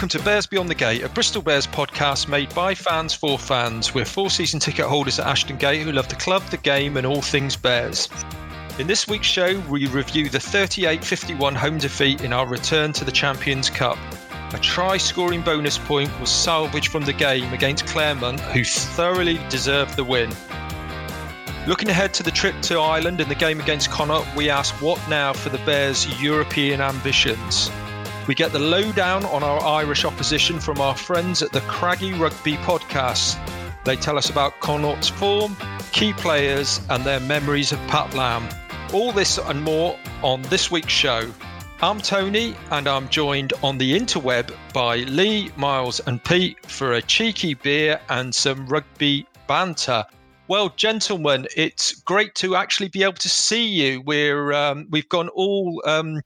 welcome to Bears Beyond the Gate, a Bristol Bears podcast made by fans for fans. We're four season ticket holders at Ashton Gate who love the club, the game, and all things Bears. In this week's show, we review the 38 51 home defeat in our return to the Champions Cup. A try scoring bonus point was salvaged from the game against Clermont, who thoroughly deserved the win. Looking ahead to the trip to Ireland and the game against Connacht, we ask what now for the Bears' European ambitions. We get the lowdown on our Irish opposition from our friends at the Craggy Rugby podcast. They tell us about Connacht's form, key players, and their memories of Pat Lam. All this and more on this week's show. I'm Tony, and I'm joined on the interweb by Lee, Miles, and Pete for a cheeky beer and some rugby banter. Well, gentlemen, it's great to actually be able to see you. We're um, we've gone all um,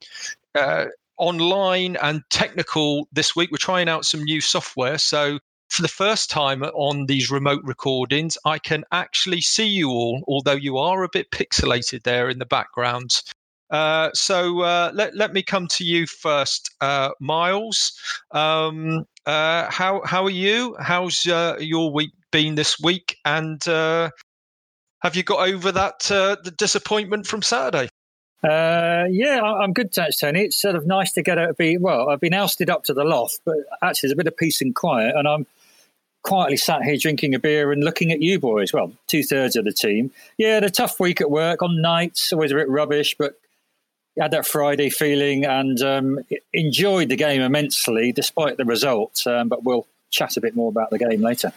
uh, online and technical this week. We're trying out some new software. So for the first time on these remote recordings, I can actually see you all, although you are a bit pixelated there in the background. Uh, so uh, let, let me come to you first, uh, Miles. Um, uh, how how are you? How's uh, your week been this week? And uh, have you got over that the disappointment from Saturday? Uh, yeah, I'm good, Tony. It's sort of nice to get out. Of be well, I've been ousted up to the loft, but actually, there's a bit of peace and quiet, and I'm quietly sat here drinking a beer and looking at you boys. Well, two thirds of the team. Yeah, had a tough week at work on nights, always a bit rubbish, but had that Friday feeling and um, enjoyed the game immensely, despite the result. Um, but we'll chat a bit more about the game later.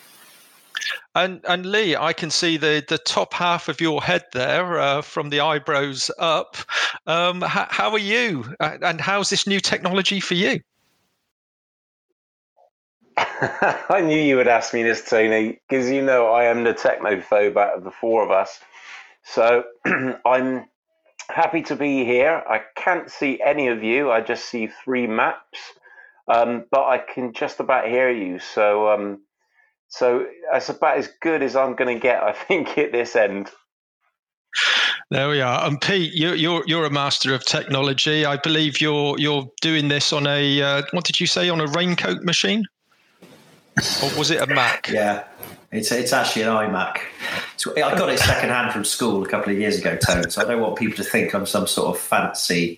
And and Lee, I can see the the top half of your head there uh, from the eyebrows up. Um, how, how are you? And how's this new technology for you? I knew you would ask me this, Tony, because you know I am the technophobe out of the four of us. So I'm happy to be here. I can't see any of you. I just see three maps, um, but I can just about hear you. So um, so that's about as good as I'm going to get, I think, at this end. There we are. And Pete, you're you're you're a master of technology. I believe you're you're doing this on a uh, what did you say on a raincoat machine, or was it a Mac? yeah, it's it's actually an iMac. So I got it secondhand from school a couple of years ago, Tone. So I don't want people to think I'm some sort of fancy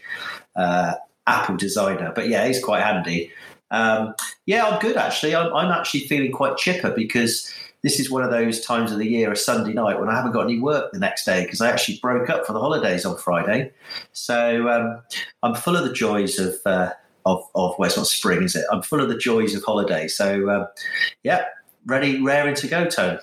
uh, Apple designer. But yeah, it's quite handy. Um, yeah, I'm good actually. I'm, I'm, actually feeling quite chipper because this is one of those times of the year, a Sunday night, when I haven't got any work the next day because I actually broke up for the holidays on Friday. So um, I'm full of the joys of. Uh, of, of well, it's not spring, is it? I'm full of the joys of holiday. So, um, yeah, ready, raring to go, Tone.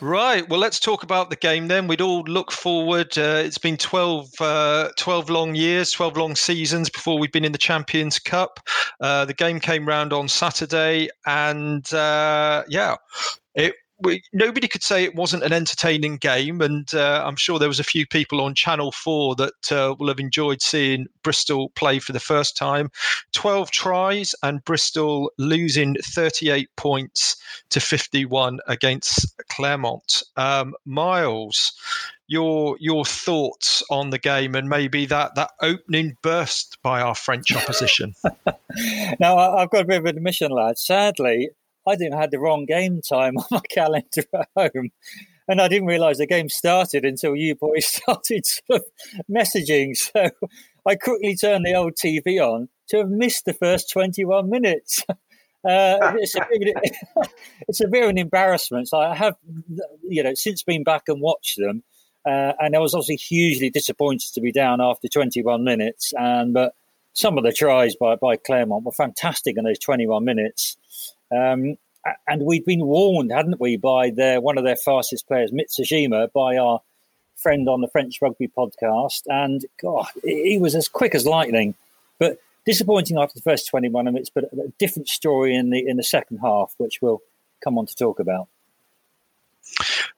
Right. Well, let's talk about the game then. We'd all look forward. Uh, it's been 12, uh, 12, long years, 12 long seasons before we've been in the Champions Cup. Uh, the game came round on Saturday, and uh, yeah, it we, nobody could say it wasn't an entertaining game, and uh, I'm sure there was a few people on Channel Four that uh, will have enjoyed seeing Bristol play for the first time. Twelve tries and Bristol losing 38 points to 51 against Clermont. Um, Miles, your your thoughts on the game and maybe that that opening burst by our French opposition. now I've got a bit of admission, lad. Sadly, I think I had the wrong game time on my calendar at home. And I didn't realise the game started until you boys started sort of messaging. So I quickly turned the old TV on to have missed the first 21 minutes. Uh, it's, a bit, it's a bit of an embarrassment. So I have, you know, since been back and watched them, uh, and I was obviously hugely disappointed to be down after 21 minutes. And but some of the tries by by Clermont were fantastic in those 21 minutes. Um, and we'd been warned, hadn't we, by their one of their fastest players, Matsushima, by our friend on the French Rugby podcast. And God, he was as quick as lightning, but disappointing after the first 21 minutes. But a different story in the in the second half, which we'll come on to talk about.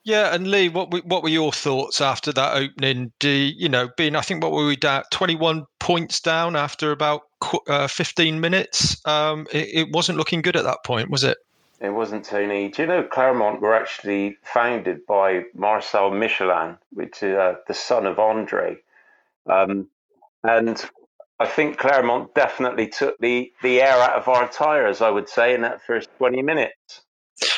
Yeah, and Lee, what what were your thoughts after that opening? Do you know, being I think what were we down twenty one points down after about uh, 15 minutes. Um, it, it, wasn't looking good at that point, was it? It wasn't, Tony. Do you know Clermont were actually founded by Marcel Michelin, which is uh, the son of Andre? Um, and I think Clermont definitely took the, the air out of our tyres, I would say, in that first 20 minutes.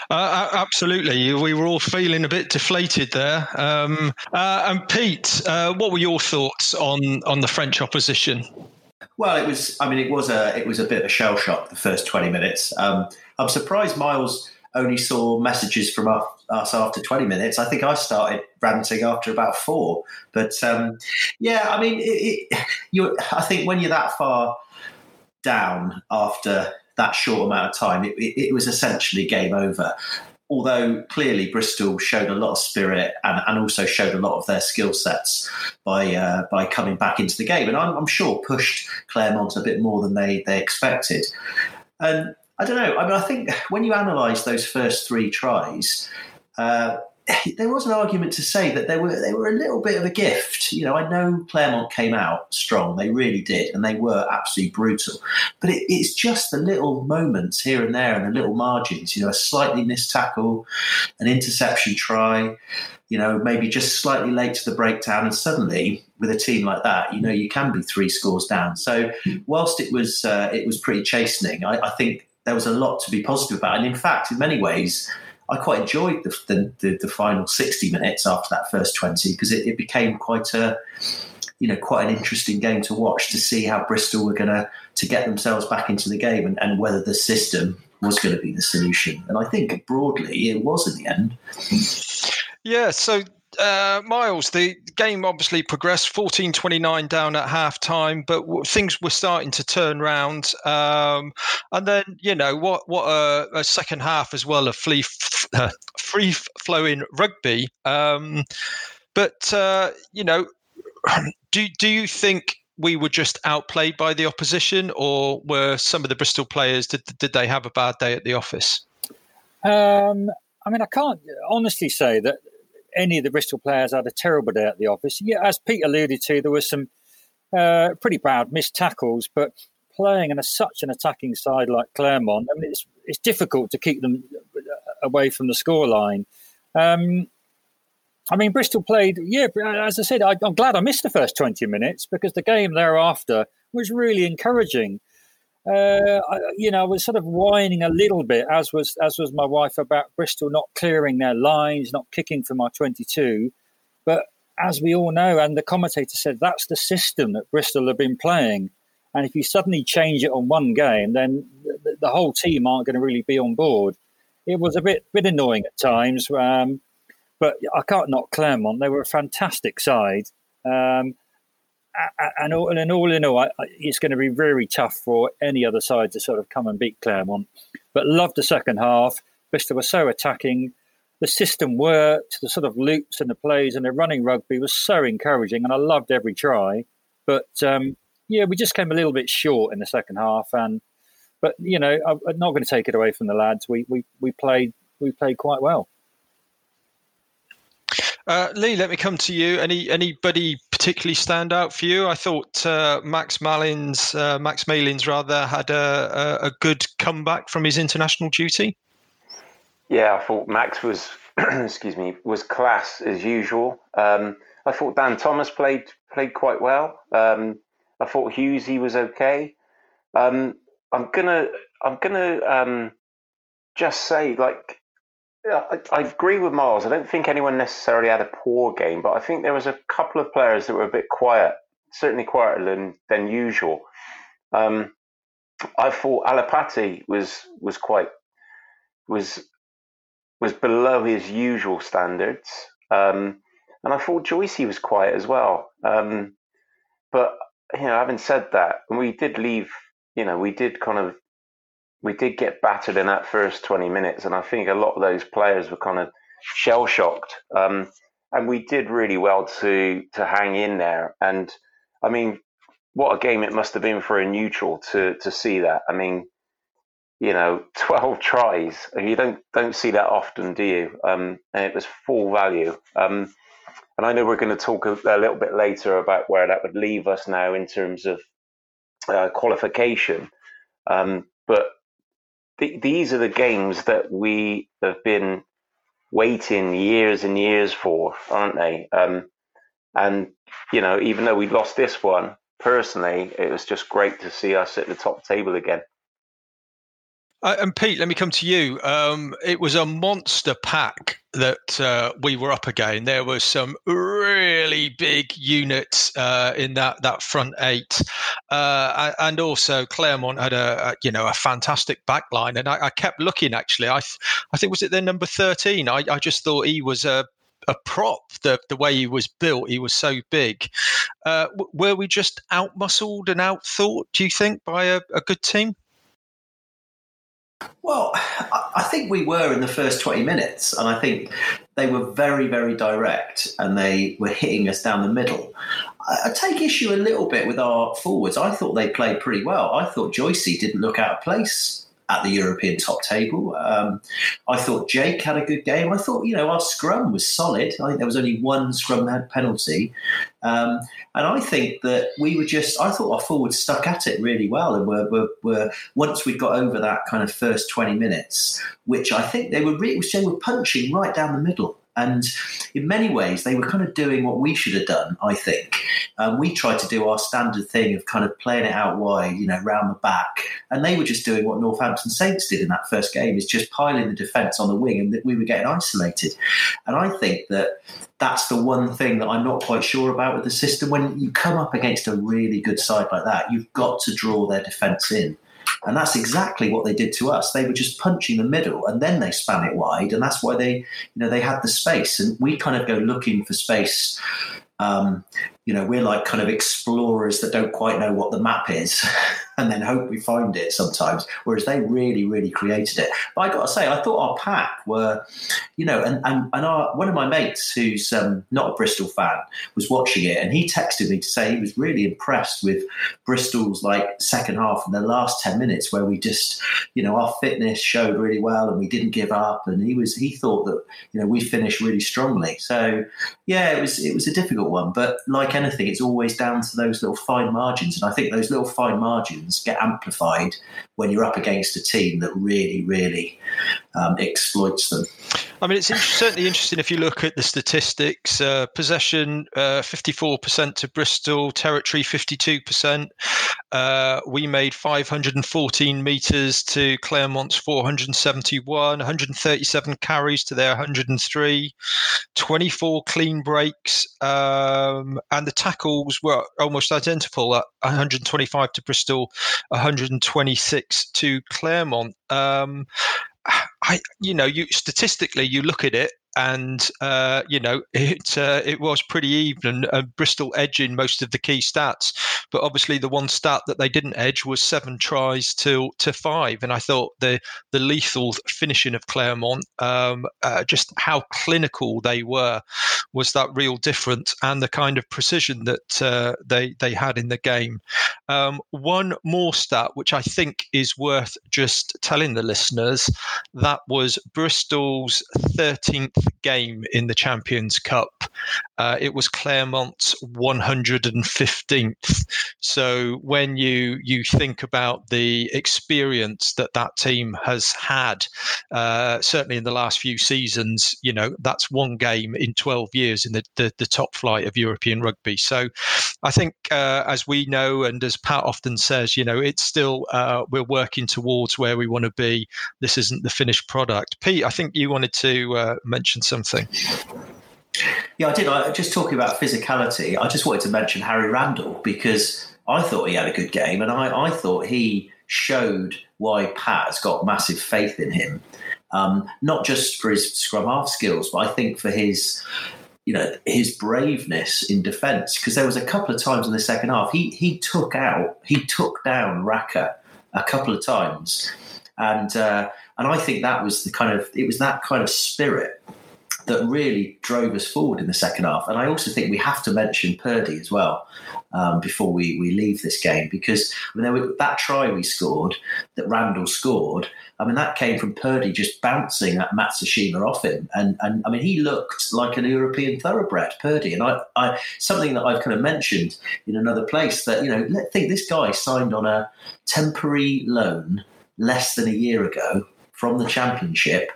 Uh, absolutely. We were all feeling a bit deflated there. Um, uh, and Pete, uh, what were your thoughts on, on the French opposition? Well, it was. I mean, it was a it was a bit of a shell shock the first twenty minutes. Um, I'm surprised Miles only saw messages from us after 20 minutes. I think I started ranting after about four. But um, yeah, I mean, it, it, you, I think when you're that far down after that short amount of time, it, it was essentially game over. Although clearly Bristol showed a lot of spirit and, and also showed a lot of their skill sets by uh, by coming back into the game, and I'm, I'm sure pushed Clermont a bit more than they they expected. And I don't know. I mean, I think when you analyse those first three tries, uh, there was an argument to say that they were they were a little bit of a gift. You know, I know Clermont came out strong; they really did, and they were absolutely brutal. But it, it's just the little moments here and there, and the little margins. You know, a slightly missed tackle, an interception try. You know, maybe just slightly late to the breakdown, and suddenly, with a team like that, you know, you can be three scores down. So, whilst it was uh, it was pretty chastening, I, I think there was a lot to be positive about. And in fact, in many ways, I quite enjoyed the, the, the, the final 60 minutes after that first 20 because it, it, became quite a, you know, quite an interesting game to watch to see how Bristol were going to to get themselves back into the game and, and whether the system was going to be the solution. And I think broadly it was in the end. Yeah, so uh, Miles, the game obviously progressed 14 29 down at half time, but things were starting to turn around. Um, and then, you know, what what a, a second half as well of free, uh, free flowing rugby. Um, but, uh, you know, do, do you think we were just outplayed by the opposition, or were some of the Bristol players, did, did they have a bad day at the office? Um, I mean, I can't honestly say that any of the Bristol players had a terrible day at the office. Yeah, as Pete alluded to, there were some uh, pretty bad missed tackles, but playing in a, such an attacking side like Clermont, I mean, it's, it's difficult to keep them away from the scoreline. Um, I mean, Bristol played, yeah, as I said, I, I'm glad I missed the first 20 minutes because the game thereafter was really encouraging uh, you know, I was sort of whining a little bit, as was as was my wife about Bristol not clearing their lines, not kicking from our 22. But as we all know, and the commentator said, that's the system that Bristol have been playing. And if you suddenly change it on one game, then the, the whole team aren't going to really be on board. It was a bit bit annoying at times, um, but I can't knock Clermont. They were a fantastic side. Um, and all, and all in all, I, it's going to be very tough for any other side to sort of come and beat Clermont. But loved the second half. Bristol were so attacking. The system worked. The sort of loops and the plays and the running rugby was so encouraging, and I loved every try. But um, yeah, we just came a little bit short in the second half. And but you know, I'm not going to take it away from the lads. We we we played we played quite well. Uh, Lee, let me come to you. Any anybody particularly stand out for you? I thought uh, Max Malins, uh, Max Malins rather, had a, a, a, good comeback from his international duty. Yeah, I thought Max was, excuse me, was class as usual. Um, I thought Dan Thomas played played quite well. Um, I thought Hughesy was okay. Um, I'm gonna I'm gonna um, just say like I, I, agree with Miles. I don't think anyone necessarily had a poor game, but I think there was a couple of players that were a bit quiet, certainly quieter than than usual. Um, I thought Alapati was was quite was was below his usual standards, um, and I thought Joycey was quiet as well. Um, but you know, having said that, we did leave. You know, we did kind of we did get battered in that first 20 minutes, and I think a lot of those players were kind of shell shocked. Um, and we did really well to to hang in there. And I mean, what a game it must have been for a neutral to to see that. I mean, you know, 12 tries. You don't don't see that often, do you? Um, and it was full value. Um, and I know we're going to talk a, a, little bit later about where that would leave us now in terms of uh, qualification. Um, but th- these are the games that we have been waiting years and years for, aren't they? Um, and you know, even though we lost this one, personally, it was just great to see us at the top table again. Uh, and Pete, let me come to you. Um, it was a monster pack that uh, we were up again. There were some really big units uh, in that that front eight, uh, and also Clermont had a, a, you know a fantastic backline. And I, I kept looking. Actually, I th- I think was it their number thirteen. I, I just thought he was a a prop. The the way he was built, he was so big. Uh, were we just outmuscled and outthought? Do you think by a, a good team? Well, I think we were in the first 20 minutes, and I think they were very, very direct and they were hitting us down the middle. I, take issue a little bit with our forwards. I thought they played pretty well. I thought Joycey didn't look out of place at the European top table. Um, I thought Jake had a good game. I thought, you know, our scrum was solid. I think there was only one scrum penalty. Um, and I think that we were just, I thought our forwards stuck at it really well. And were, were, were once we got over that kind of first 20 minutes, which I think they were, really, they were punching right down the middle. And in many ways, they were kind of doing what we should have done, I think. Um, we tried to do our standard thing of kind of playing it out wide, you know, round the back. And they were just doing what Northampton Saints did in that first game, is just piling the defence on the wing and that we were getting isolated. And I think that that's the one thing that I'm not quite sure about with the system. When you come up against a really good side like that, you've got to draw their defence in. And that's exactly what they did to us. They were just punching the middle and then they span it wide. And that's why they, you know, they had the space. And we kind of go looking for space um, you know, we're like kind of explorers that don't quite know what the map is and then hope we find it sometimes, whereas they really, really created it. But I got to say, I thought our pack were, you know, and, and, and our, one of my mates who's um, not a Bristol fan was watching it and he texted me to say he was really impressed with Bristol's like second half and the last 10 minutes where we just, you know, our fitness showed really well and we didn't give up. And he was, he thought that, you know, we finished really strongly. So yeah, it was, it was a difficult one, but like anything, it's always down to those little fine margins. And I think those little fine margins get amplified when you're up against a team that really, really um, exploits them. I mean, it's certainly interesting if you look at the statistics. Uh, possession, uh, 54% to Bristol, territory, 52%. Uh, we made 514 metres to Clermont's 471, 137 carries to their 103, 24 clean breaks, um, and the tackles were almost identical at 125 to Bristol, 126 to Clermont. Um, I, you know, you statistically, you look at it and uh, you know it uh, it was pretty even. Uh, Bristol edging most of the key stats, but obviously the one stat that they didn't edge was seven tries to to five. And I thought the the lethal finishing of Clermont, um, uh, just how clinical they were, was that real difference, and the kind of precision that uh, they they had in the game. Um, one more stat, which I think is worth just telling the listeners, that was Bristol's thirteenth healthy game in the Champions Cup. Uh, it was Clermont's 115th. So when you you think about the experience that that team has had, uh, certainly in the last few seasons, you know that's one game in 12 years in the, the, the top flight of European rugby. So I think, uh, as we know, and as Pat often says, you know, it's still uh, we're working towards where we want to be. This isn't the finished product. Pete, I think you wanted to uh, mention something. Yeah, I did. I just talking about physicality. I just wanted to mention Harry Randall because I thought he had a good game, and I, I thought he showed why Pat has got massive faith in him. Um, not just for his scrum half skills, but I think for his you know his braveness in defence because there was a couple of times in the second half he he took out he took down Raka a couple of times and uh, and I think that was the kind of it was that kind of spirit that really drove us forward in the second half. And I also think we have to mention Purdy as well um, before we, we leave this game because I mean, were, that try we scored, that Randall scored, I mean, that came from Purdy just bouncing at Matsushima off him. And, and I mean, he looked like an European thoroughbred, Purdy. And I, I something that I've kind of mentioned in another place that, you know, let think this guy signed on a temporary loan less than a year ago from the championship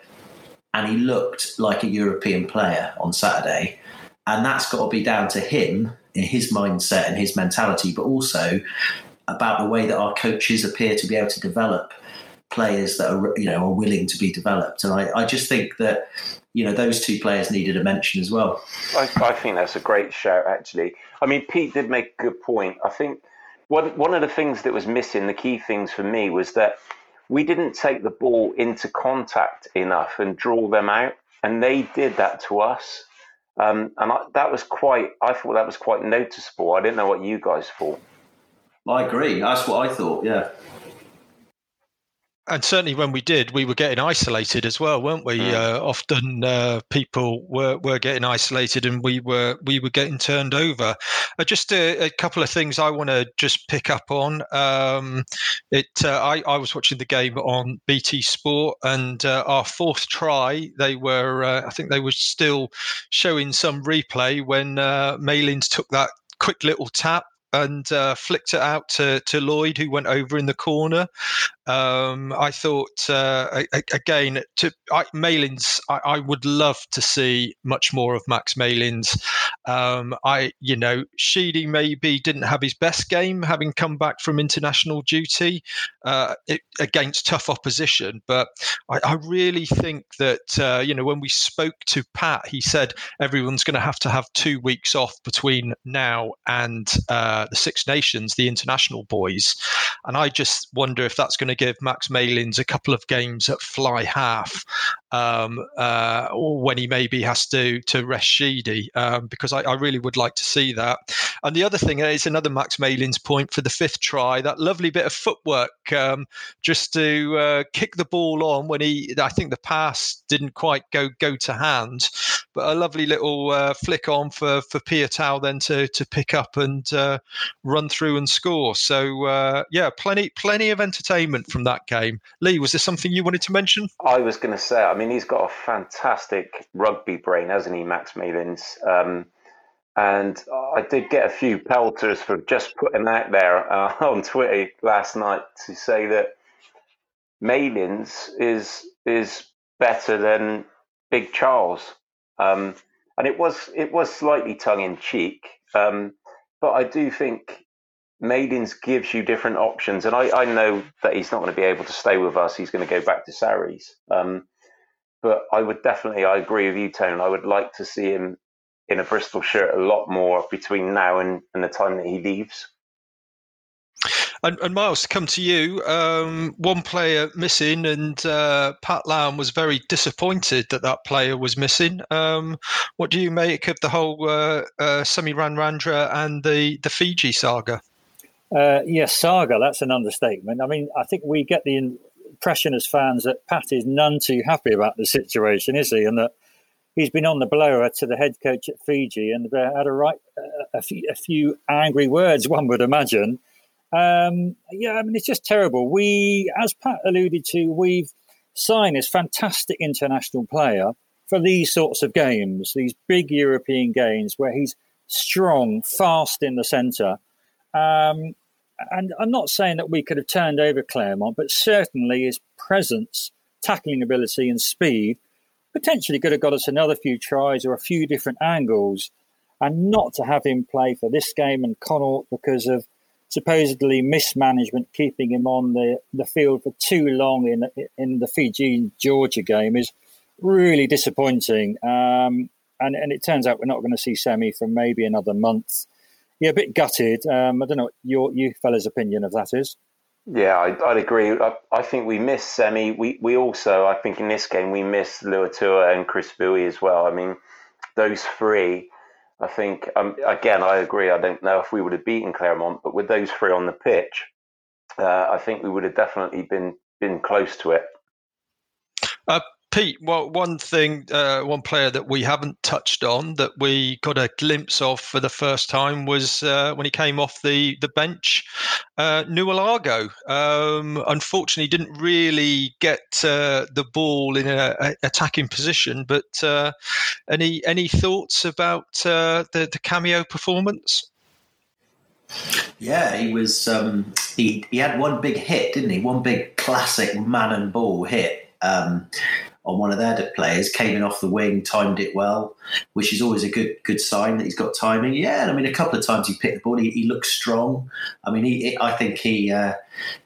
and he looked like a European player on Saturday. and that's got to be down to him in his mindset and his mentality, but also about the way that our coaches appear to be able to develop players that are you know are willing to be developed. And I, I just think that you know those two players needed a mention as well. I, I think that's a great shout. Actually, I mean Pete did make a good point. I think one one of the things that was missing, the key things for me, was that we didn't take the ball into contact enough and draw them out, and they did that to us. Um, and I, that was quite. I thought that was quite noticeable. I didn't know what you guys thought. I agree. That's what I thought. Yeah and certainly when we did, we were getting isolated as well, weren't we? Mm. Uh, often uh, people were, were getting isolated, and we were we were getting turned over. Uh, just a, a, couple of things I want to just pick up on. Um, it uh, I, I was watching the game on BT Sport, and uh, our fourth try, they were uh, I think they were still showing some replay when uh, Malins took that quick little tap and uh, flicked it out to, to Lloyd, who went over in the corner. Um, I thought uh, again to I, Malins. I, I, would love to see much more of Max Malins. Um, I, you know, Sheedy maybe didn't have his best game, having come back from international duty uh, it, against tough opposition. But I, I really think that uh, you know when we spoke to Pat, he said everyone's going to have to have two weeks off between now and uh, the Six Nations, the international boys, and I just wonder if that's going to give Max Malins a couple of games at fly half um, uh, when he maybe has to to rest Sheedy, um, because I, I, really would like to see that. And the other thing is another Max Malins point for the fifth try, that lovely bit of footwork um, just to uh, kick the ball on when he, I think the pass didn't quite go go to hand, but a lovely little uh, flick on for for Piutau then to to pick up and uh, run through and score. So uh, yeah, plenty plenty of entertainment from that game. Lee, was there something you wanted to mention? I was going to say, I mean, he's got a fantastic rugby brain, hasn't he, Max Malins? Um, and I did get a few pelters for just putting that there uh, on Twitter last night to say that Malins is is better than Big Charles, um, and it was it was slightly tongue in cheek, um, but I do think Malins gives you different options, and I, I know that he's not going to be able to stay with us. He's going to go back to Sarries. Um, but I would definitely, I agree with you, Tone. I would like to see him in a Bristol shirt a lot more between now and, and the time that he leaves. And, and, Miles, to come to you, um, one player missing, and uh, Pat Lam was very disappointed that that player was missing. Um, what do you make of the whole uh, uh, Semi Radradra and the, the Fiji saga? Uh, yes, saga, that's an understatement. I mean, I think we get the impression as fans that Pat is none too happy about the situation, is he? And that he's been on the blower to the head coach at Fiji and had a right a, few, a, few, angry words, one would imagine. Um, yeah, I mean, it's just terrible. We, as Pat alluded to, we've signed this fantastic international player for these sorts of games, these big European games where he's strong, fast in the centre. Um, and I'm not saying that we could have turned over Clermont, but certainly his presence, tackling ability, and speed potentially could have got us another few tries or a few different angles. And not to have him play for this game and Connacht because of supposedly mismanagement, keeping him on the, the field for too long in in the Fiji Georgia game is really disappointing. Um, and, and it turns out we're not going to see Semi for maybe another month yeah, a bit gutted. Um, I don't know what your you fellas' opinion of that is. Yeah, I, would agree. I, I, think we miss Semi. We we also, I think, in this game we missed Luatua and Chris Vui as well. I mean, those three. I think um, again, I agree. I don't know if we would have beaten Clermont, but with those three on the pitch, uh, I think we would have definitely been been close to it. Uh, Pete, well, one thing, uh, one player that we haven't touched on that we got a glimpse of for the first time was uh, when he came off the the bench. Uh, Naulago, um, unfortunately, didn't really get uh, the ball in an attacking position. But uh, any any thoughts about uh, the the cameo performance? Yeah, he was. Um, he he had one big hit, didn't he? One big classic man and ball hit. Um, on one of their players, came in off the wing, timed it well, which is always a good good sign that he's got timing. Yeah, I mean, a couple of times he picked the ball, he, he looked strong. I mean, he, I think he, uh,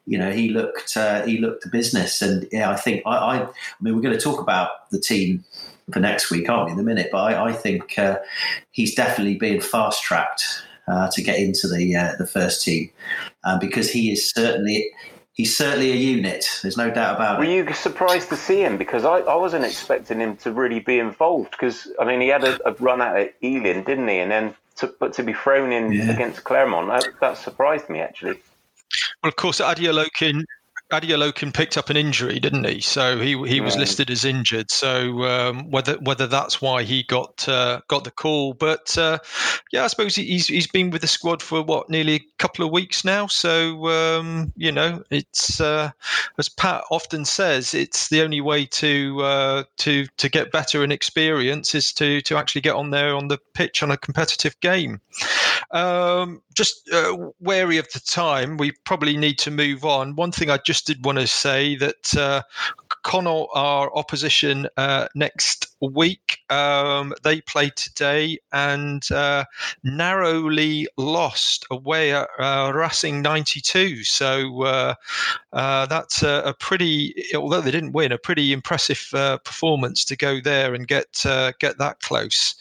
you know, he looked uh, he looked the business, and yeah, I think I, I, I mean, we're going to talk about the team for next week, aren't we, in a minute? But I, I think uh, he's definitely being fast tracked uh, to get into the uh, the first team uh, because he is certainly he's certainly a unit. There's no doubt about Were it. Were you surprised to see him? Because I, I wasn't expecting him to really be involved. Because I mean, he had a, a run out at Ealing, didn't he? And then, to, but to be thrown in Yeah. against Clermont, that, that surprised me actually. Well, of course, Adia Adeolokun Adeolokun picked up an injury, didn't he? So he he was Right. listed as injured. So um, whether whether that's why he got uh, got the call, but uh, yeah, I suppose he- he's he's been with the squad for what nearly a couple of weeks now. So um, you know, it's uh, as Pat often says, it's the only way to uh, to to get better and experience is to to actually get on there on the pitch on a competitive game. Um, just uh, wary of the time, we probably need to move on. One thing I just did want to say that uh, Connacht are opposition uh, next week. Um, they played today and uh, narrowly lost away at uh, Racing 92. So uh, uh, that's a, a pretty, although they didn't win, a pretty impressive uh, performance to go there and get uh, get that close.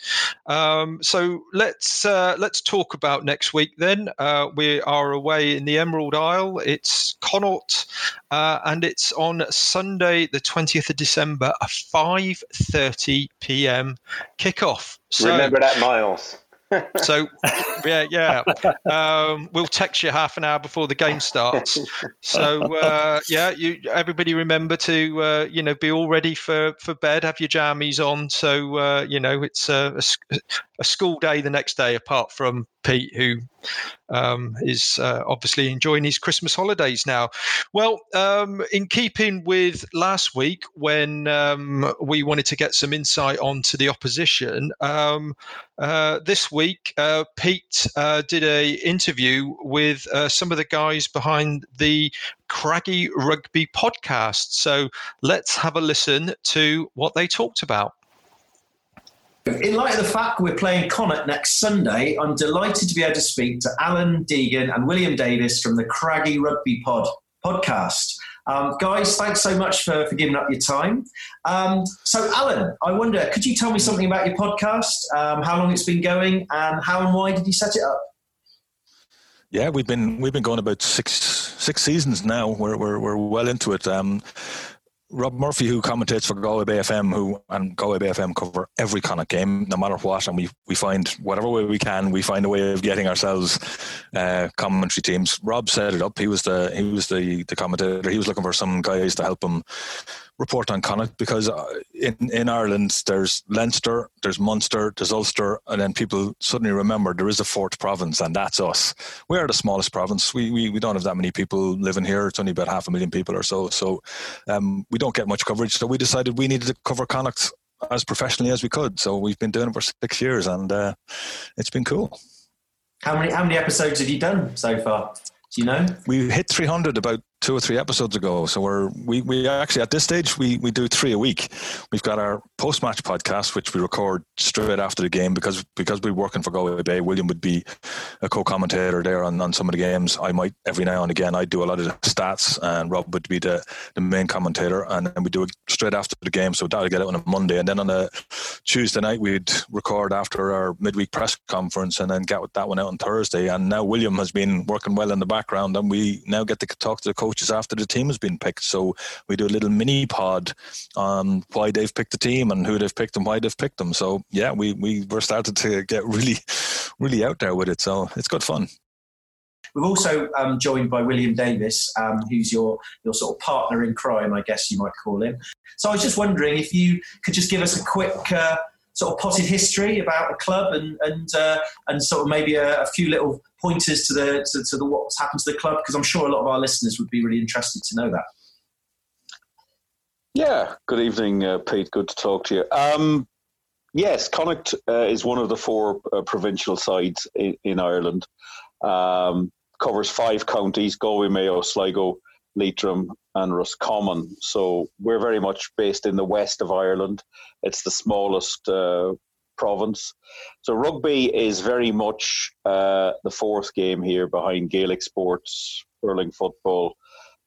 Um, so let's let's talk about next week. Then we are away in the Emerald Isle. It's Connacht, and it's on Sunday, the twentieth of December, a five thirty p.m. kickoff. So, Remember that, Miles. so yeah, yeah. Um, we'll text you half an hour before the game starts. So uh, yeah, you everybody remember to uh, you know be all ready for for bed. Have your jammies on. So uh, you know it's a a school day the next day. Apart from Pete, who um, is uh, obviously enjoying his Christmas holidays now. Well, um, in keeping with last week when um, we wanted to get some insight onto the opposition, um, uh, this week uh, Pete uh, did a interview with uh, some of the guys behind the Craggy Rugby podcast. So let's have a listen to what they talked about. In light of the fact we're playing Connacht next Sunday, I'm delighted to be able to speak to Alan Deegan and William Davis from the Craggy Rugby Pod podcast. Um, guys, thanks so much for, for giving up your time. Um, so, Alan, I wonder, could you tell me something about your podcast, um, how long it's been going, and how and why did you set it up? Yeah, we've been we've been going about six six seasons now. We're we're, we're well into it. Um, Rob Murphy, who commentates for Galway Bay FM, who and Galway Bay FM cover every kind of game, no matter what, and we we find whatever way we can, we find a way of getting ourselves uh, commentary teams. Rob set it up. He was the he was the the commentator. He was looking for some guys to help him report on Connacht because uh, in in Ireland there's Leinster, there's Munster, there's Ulster, and then people suddenly remember there is a fourth province, and that's us. We are the smallest province. We, we we don't have that many people living here. It's only about half a million people or so. So um, we don't get much coverage. So we decided we needed to cover Connacht as professionally as we could. So we've been doing it for six years, and uh, it's been cool. How many how many episodes have you done so far? Do you know? We hit 300 about two or three episodes ago. So we're we, we actually at this stage we, we do three a week. We've got our post match podcast which we record straight after the game because because we're working for Galway Bay. William would be a co-commentator there on, on some of the games. I might every now and again I do a lot of the stats and Rob would be the, the main commentator and then we do it straight after the game. So that'll get out on a Monday and then on a Tuesday night we'd record after our midweek press conference and then get that one out on Thursday. And now William has been working well in the background and we now get to talk to the coaches after the team has been picked. So we do a little mini pod on why they've picked the team and who they've picked and why they've picked them. So yeah, we we were started to get really really out there with it. So it's good fun. We're also um, joined by William Davis, um, who's your your sort of partner in crime, I guess you might call him. So I was just wondering if you could just give us a quick uh, sort of potted history about the club and and uh, and sort of maybe a, a few little pointers to the to, to the what's happened to the club because I'm sure a lot of our listeners would be really interested to know that. Yeah, good evening, uh, Pete. Good to talk to you. Um, yes, Connacht uh, is one of the four uh, provincial sides in, in Ireland. Um, covers five counties: Galway, Mayo, Sligo, Leitrim, and Roscommon. So we're very much based in the west of Ireland. It's the smallest uh, province. So rugby is very much uh, the fourth game here behind Gaelic sports, hurling football,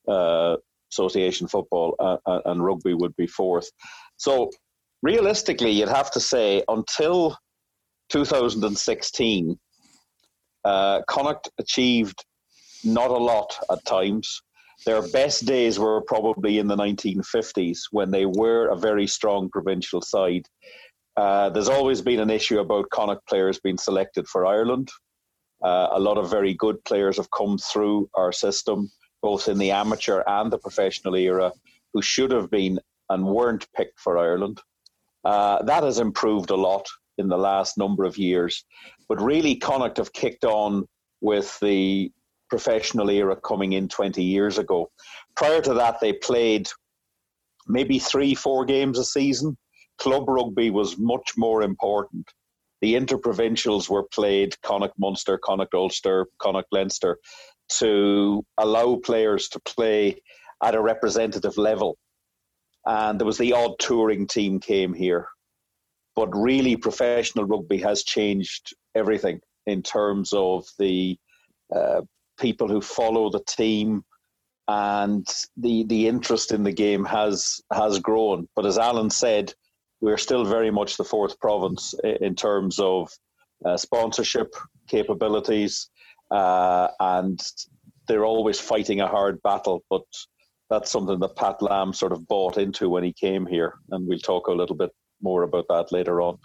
uh, association football, uh, uh, and rugby would be fourth. So realistically, you'd have to say until 2016, uh, Connacht achieved not a lot at times. Their best days were probably in the 1950s when they were a very strong provincial side. Uh, there's always been an issue about Connacht players being selected for Ireland. Uh, a lot of very good players have come through our system, both in the amateur and the professional era, who should have been and weren't picked for Ireland. Uh, that has improved a lot in the last number of years. But really, Connacht have kicked on with the professional era coming in 20 years ago. Prior to that, they played maybe three, four games a season club rugby was much more important. The interprovincials were played Connacht Munster, Connacht Ulster, Connacht Leinster to allow players to play at a representative level. And there was the odd touring team came here. But really, professional rugby has changed everything in terms of the uh, people who follow the team, and the the interest in the game has has grown. But as Alan said, we're still very much the fourth province in terms of uh, sponsorship capabilities, uh, and they're always fighting a hard battle. But that's something that Pat Lam sort of bought into when he came here, and we'll talk a little bit more about that later on.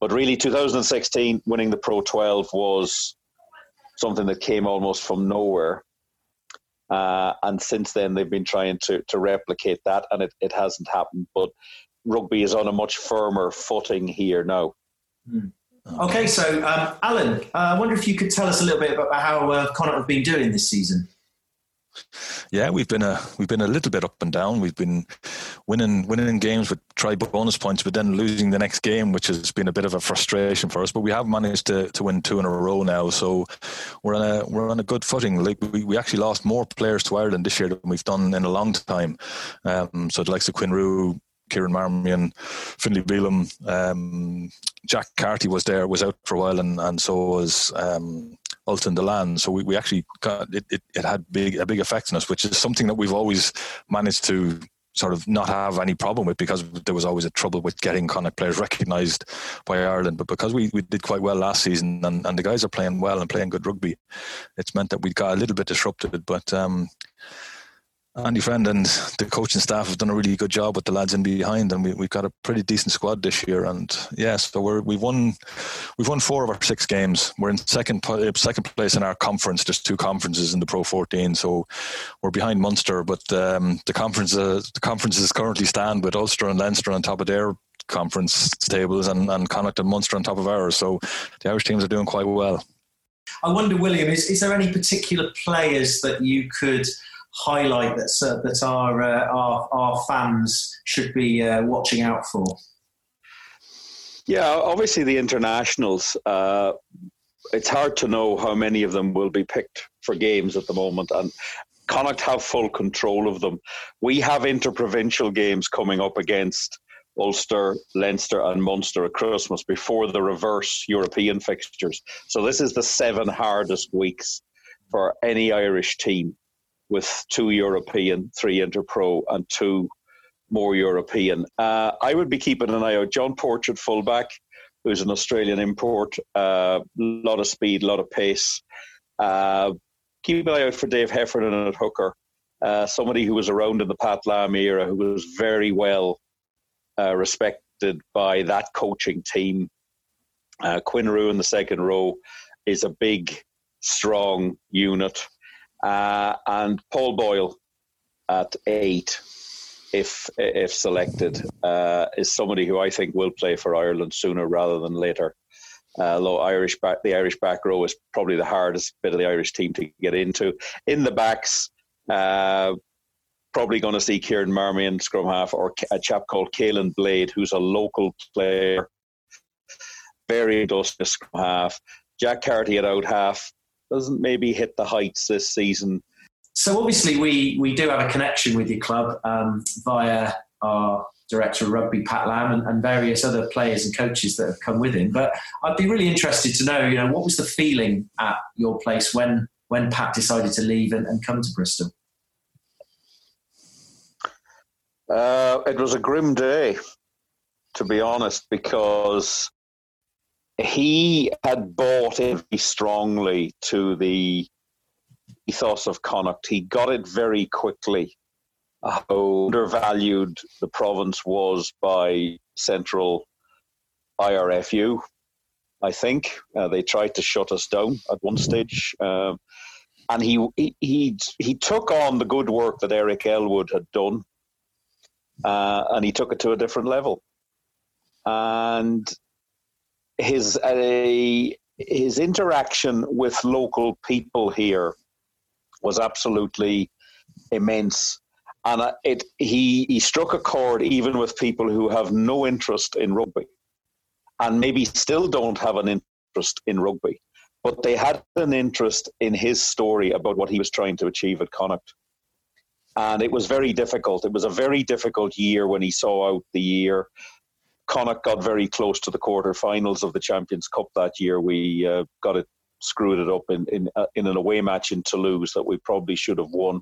But really, 2016 winning the Pro 12 was something that came almost from nowhere. Uh, and since then, they've been trying to, to replicate that, and it, it hasn't happened. But rugby is on a much firmer footing here now. Mm. Okay, so um, Alan, uh, I wonder if you could tell us a little bit about how uh, Connacht have been doing this season. Yeah, we've been a we've been a little bit up and down. We've been winning winning games with try bonus points, but then losing the next game, which has been a bit of a frustration for us. But we have managed to, to win two in a row now, so we're on a we're on a good footing. Like we, we actually lost more players to Ireland this year than we've done in a long time. Um, so the likes of Quinn Roux, Kieran Marmion, Finlay Bealham, um, Jack Carty was there, was out for a while, and, and so was um, Ultan Dillane. So we, we actually got it, it, it had big a big effect on us, which is something that we've always managed to sort of not have any problem with because there was always a trouble with getting Connacht players recognised by Ireland. But because we, we did quite well last season and, and the guys are playing well and playing good rugby, it's meant that we got a little bit disrupted. But um, Andy Friend and the coaching staff have done a really good job with the lads in behind, and we, have got a pretty decent squad this year. And yes, yeah, so we're, we've won we've won four of our six games. We're in second uh, second place in our conference. There's two conferences in the Pro 14, so we're behind Munster. But um, the conference uh, the conferences currently stand with Ulster and Leinster on top of their conference tables, and, and Connacht and Munster on top of ours. So the Irish teams are doing quite well. I wonder, William, is, is there any particular players that you could highlight that uh, that our, uh, our our fans should be uh, watching out for? Yeah, obviously the internationals. Uh, it's hard to know how many of them will be picked for games at the moment, and Connacht have full control of them. We have interprovincial games coming up against Ulster, Leinster, and Munster at Christmas before the reverse European fixtures. So this is the seven hardest weeks for any Irish team with two European, three Interpro, and two more European. Uh, I would be keeping an eye out. John Porch fullback, who's an Australian import, a uh, lot of speed, a lot of pace. Uh, keep an eye out for Dave Heffernan at hooker, uh, somebody who was around in the Pat Lam era, who was very well uh, respected by that coaching team. Uh, Quinn Roux in the second row is a big, strong unit uh, and Paul Boyle at eight, if if selected, uh, is somebody who I think will play for Ireland sooner rather than later. Uh, Irish back, the Irish back row is probably the hardest bit of the Irish team to get into. In the backs, uh, probably going to see Kieran Marmion scrum half or a chap called Caolin Blade, who's a local player, very industrious scrum half. Jack Carty at out half, doesn't maybe hit the heights this season so obviously we we do have a connection with your club um, via our director of rugby, Pat Lam, and, and, various other players and coaches that have come with him. But I'd be really interested to know, you know, what was the feeling at your place when when Pat decided to leave and, and come to Bristol? Uh, it was a grim day, to be honest, because he had bought very strongly to the ethos of Connacht. He got it very quickly how undervalued the province was by central IRFU. I think uh, they tried to shut us down at one stage, um, and he, he he he took on the good work that Eric Elwood had done, uh, and he took it to a different level. And his uh, his interaction with local people here was absolutely immense and it he he struck a chord even with people who have no interest in rugby, and maybe still don't have an interest in rugby, but they had an interest in his story about what he was trying to achieve at Connacht. And it was very difficult. It was a very difficult year when he saw out the year. Connacht got very close to the quarterfinals of the Champions Cup that year. We uh, got it screwed it up in in, uh, in an away match in Toulouse that we probably should have won.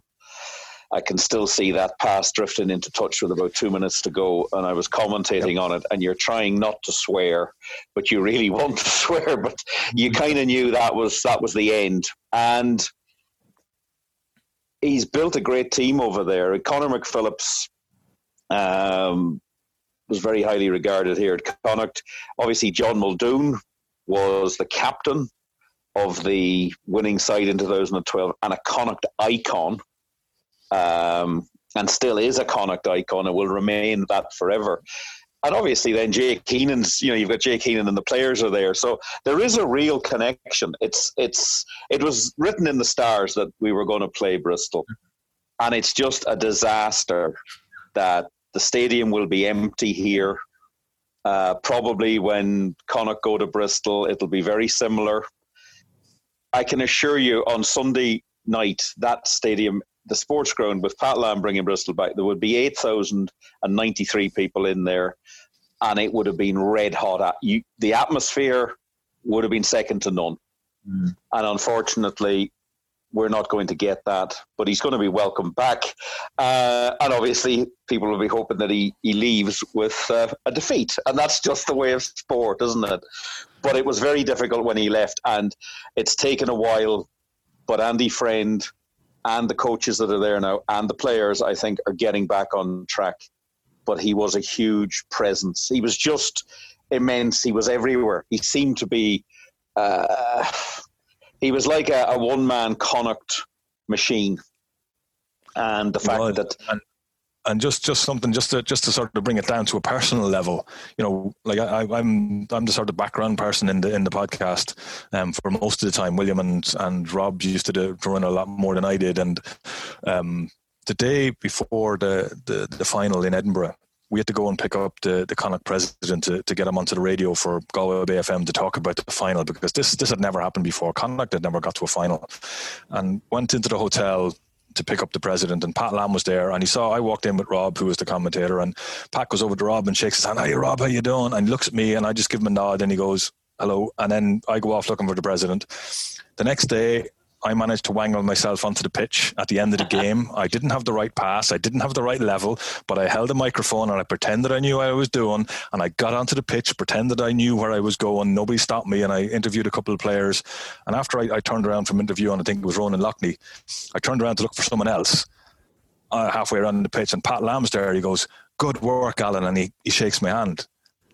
I can still see that pass drifting into touch with about two minutes to go, and I was commentating yep. on it. And you're trying not to swear, but you really want to swear, but you kind of knew that was that was the end. And he's built a great team over there. Conor McPhillips um, was very highly regarded here at Connacht. Obviously, John Muldoon was the captain of the winning side in 2012 and a Connacht icon um, and still is a Connacht icon and will remain that forever. And obviously, then Jake Heenan's, you know, you've got Jake Heenan and the players are there, so there is a real connection. It's it's it was written in the stars that we were going to play Bristol, and it's just a disaster that the stadium will be empty here. Uh, probably when Connacht go to Bristol, it'll be very similar. I can assure you, on Sunday night, that stadium the sports ground with Pat Lam bringing Bristol back, there would be 8,093 people in there, and it would have been red hot. You, the atmosphere would have been second to none. Mm. And unfortunately, we're not going to get that, but he's going to be welcome back. Uh, and obviously, people will be hoping that he, he leaves with uh, a defeat. And that's just the way of sport, isn't it? But it was very difficult when he left, and it's taken a while. But Andy Friend, and the coaches that are there now and the players, I think, are getting back on track. But he was a huge presence. He was just immense. He was everywhere. He seemed to be. Uh, he was like a, a one man Connacht machine. And the fact that and, and just just something just to just to sort of bring it down to a personal level you know like I, i'm i'm the sort of background person in the in the podcast um, for most of the time. William and and rob used to, do, to run a lot more than i did. And um, the day before the, the the final in edinburgh we had to go and pick up the, the Connacht president to, to get him onto the radio for Galway Bay FM to talk about the final because this this had never happened before. Connacht had never got to a final, and went into the hotel to pick up the president, and Pat Lam was there, and he saw I walked in with Rob, who was the commentator, and Pat goes over to Rob and shakes his hand. Hey, Rob, how you doing? And looks at me, and I just give him a nod, and he goes, "Hello," and then I go off looking for the president. The next day, I managed to wangle myself onto the pitch at the end of the game. I didn't have the right pass, I didn't have the right level, but I held a microphone and I pretended I knew what I was doing. And I got onto the pitch, pretended I knew where I was going. Nobody stopped me, and I interviewed a couple of players. And after I, I turned around from interview, interviewing, I think it was Ronan Loughney, I turned around to look for someone else. Uh, halfway around the pitch, and Pat Lam's there. He goes, "Good work, Alan," and he, he shakes my hand.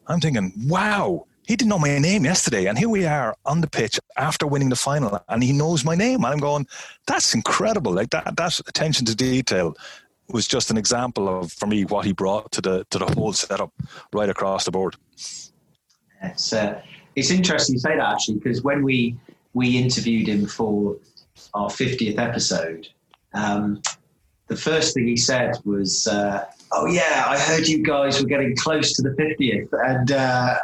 I'm thinking, "Wow, he didn't know my name yesterday, and here we are on the pitch after winning the final, and he knows my name. And I'm going, that's incredible. Like that, that attention to detail was just an example of, for me, what he brought to the to the whole setup right across the board. It's uh, it's interesting you say that actually because when we we interviewed him for our 50th episode, um, the first thing he said was, uh, "Oh yeah, I heard you guys were getting close to the 50th," and uh,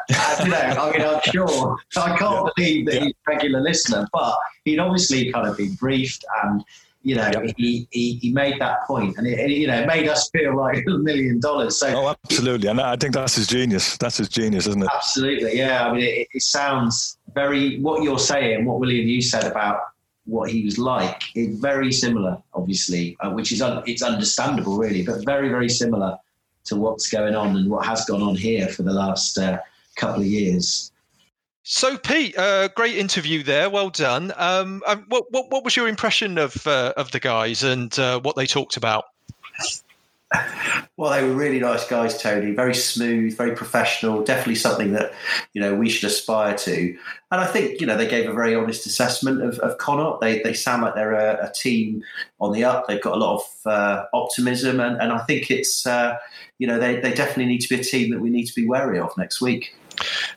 you know, I mean, I'm sure I can't yeah. believe that yeah. he's a regular listener, but he'd obviously kind of been briefed, and you know, he, he, he made that point, and it, it, you know it made us feel like a million dollars. So, oh, absolutely, and I think that's his genius. That's his genius, isn't it? Absolutely, yeah. I mean, it, it sounds very what you're saying, what William you said about what he was like, is very similar, obviously, uh, which is un, it's understandable, really, but very very similar to what's going on and what has gone on here for the last uh, couple of years. So, Pete, uh, great interview there. Well done. Um, um, what, what, what was your impression of uh, of the guys and uh, what they talked about? Well, they were really nice guys, Tony. Very smooth, very professional. Definitely something that you know we should aspire to. And I think you know they gave a very honest assessment of, of. They they sound like they're a, a team on the up. They've got a lot of uh, optimism, and, and I think it's uh, you know they, they definitely need to be a team that we need to be wary of next week.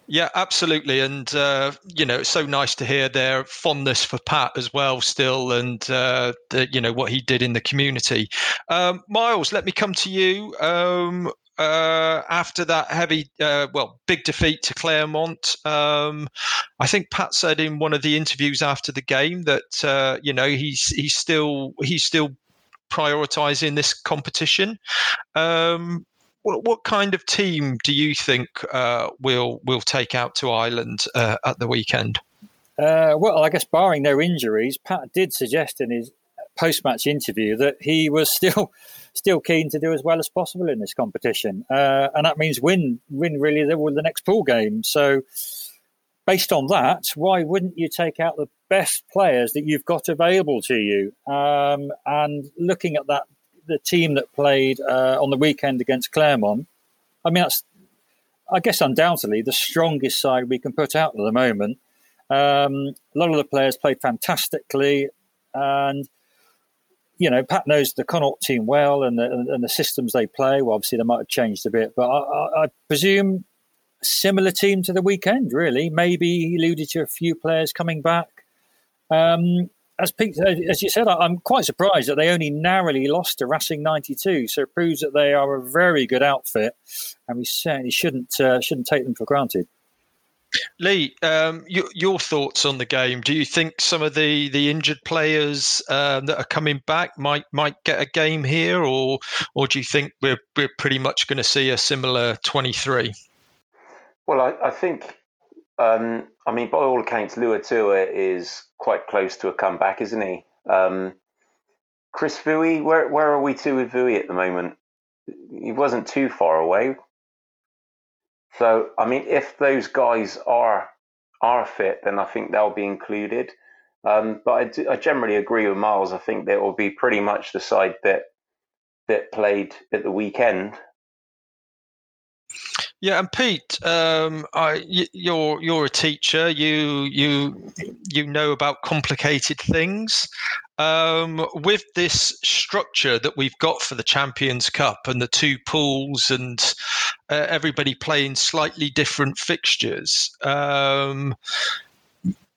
Yeah, absolutely, and uh, you know, it's so nice to hear their fondness for Pat as well, still, and uh, the, you know what he did in the community. Um, Miles, let me come to you. Um, uh, after that heavy, uh, well, big defeat to Clermont. um, I think Pat said in one of the interviews after the game that uh, you know he's he's still he's still prioritizing this competition. Um, what, what kind of team do you think uh, will will take out to Ireland uh, at the weekend? Uh, well, I guess barring no injuries, Pat did suggest in his post-match interview that he was still still keen to do as well as possible in this competition, uh, and that means win win really the, the next pool game. So, based on that, why wouldn't you take out the best players that you've got available to you? Um, and looking at that the team that played uh, on the weekend against Clermont, I mean, that's, I guess, undoubtedly the strongest side we can put out at the moment. Um, a lot of the players played fantastically, and you know, Pat knows the Connacht team well and the, and the systems they play. Well, obviously, they might have changed a bit, but I, I, I presume similar team to the weekend. Really, maybe he alluded to a few players coming back. Um, as Pete, as you said, I'm quite surprised that they only narrowly lost to Racing 92. So it proves that they are a very good outfit, and we certainly shouldn't uh, shouldn't take them for granted. Lee, um, your, your, thoughts on the game? Do you think some of the, the injured players um, that are coming back might might get a game here, or or do you think we're we're pretty much going to see a similar 23? Well, I, I think um, I mean, by all accounts, Luatua is quite close to a comeback, isn't he? Um, Chris Vui, where where are we to with Vui at the moment? He wasn't too far away. So, I mean, if those guys are are fit, then I think they'll be included. Um, but I, do, I, generally agree with Miles. I think that will be pretty much the side that that played at the weekend yeah, and Pete, um, I, you're you're a teacher. You you you know about complicated things. Um, with this structure that we've got for the Champions Cup and the two pools and uh, everybody playing slightly different fixtures, um,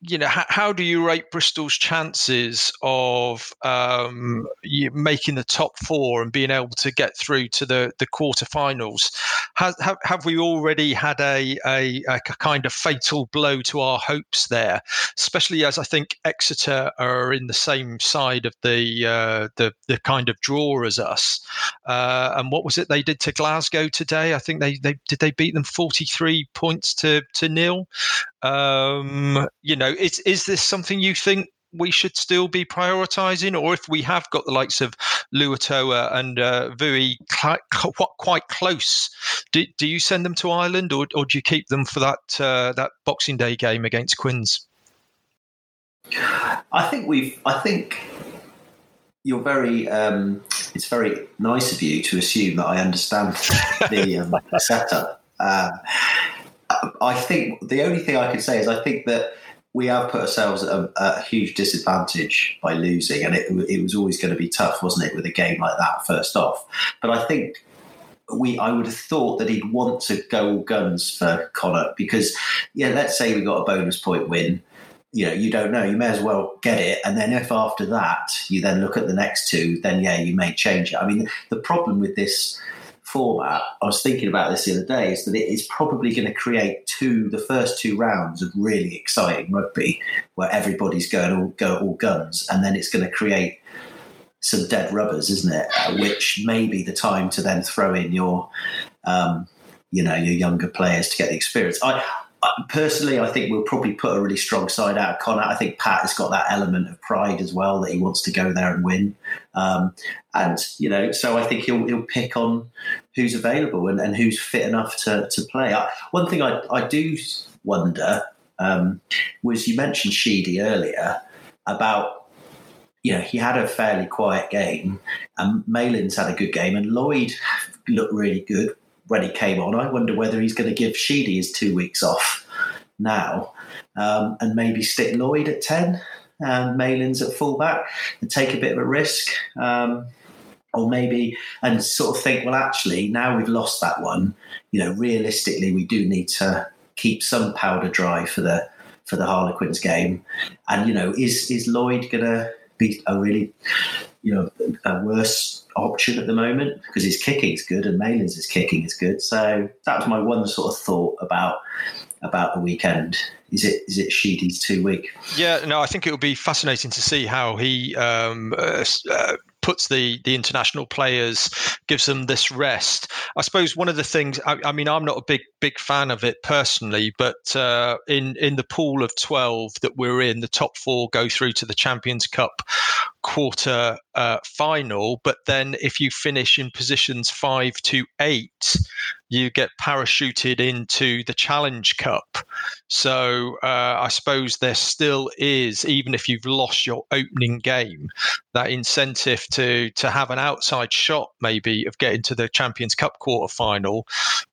you know, how, how, do you rate Bristol's chances of um, making the top four and being able to get through to the the quarterfinals? Have, have, have we already had a, a, a kind of fatal blow to our hopes there? Especially as I think Exeter are in the same side of the uh, the the kind of draw as us. Uh, and what was it they did to Glasgow today? I think they, they did they beat them forty three points to to nil. Um, you know, is is this something you think we should still be prioritising, or if we have got the likes of Luatua and uh, Vui quite, quite close, do, do you send them to Ireland, or, or do you keep them for that uh, that Boxing Day game against Quins? I think we've. I think you're very. Um, it's very nice of you to assume that I understand the um, setup. Um, I think the only thing I could say is I think that we have put ourselves at a, a huge disadvantage by losing, and it, it was always going to be tough, wasn't it, with a game like that first off. But I think we I would have thought that he'd want to go all guns for Connor because yeah, let's say we got a bonus point win. You know, you don't know. You may as well get it, and then if after that you then look at the next two, then yeah, you may change it. I mean, the problem with this format, I was thinking about this the other day, is that it is probably going to create two, the first two rounds of really exciting rugby, where everybody's going all go all guns, and then it's going to create some dead rubbers, isn't it? Which may be the time to then throw in your, um, you know, your younger players to get the experience. I, personally, I think we'll probably put a really strong side out of Connacht. I think Pat has got that element of pride as well that he wants to go there and win. Um, and you know, so I think he'll he'll pick on who's available and, and who's fit enough to to play. I, one thing I I do wonder um, was you mentioned Sheedy earlier about. You know, he had a fairly quiet game, and Malins had a good game, and Lloyd looked really good when he came on. I wonder whether he's going to give Sheedy his two weeks off now um, and maybe stick Lloyd at 10 and Malins at fullback and take a bit of a risk. Um, or maybe, and sort of think, well, actually, now we've lost that one, you know, realistically, we do need to keep some powder dry for the for the Harlequins game. And you know, is is Lloyd to be a really, you know, a worse option at the moment because his kicking is good and Malins' his kicking is good. So that was my one sort of thought about about the weekend. Is it is it Sheedy's two week? Yeah, no, I think it will be fascinating to see how he um, uh, uh, puts the the international players, gives them this rest. I suppose one of the things. I, I mean, I'm not a big big fan of it personally, but uh, in in the pool of twelve that we're in, the top four go through to the Champions Cup quarter uh, final. But then, if you finish in positions five to eight, you get parachuted into the Challenge Cup. So uh, I suppose there still is, even if you've lost your opening game, that incentive to to have an outside shot, maybe of getting to the Champions Cup quarter final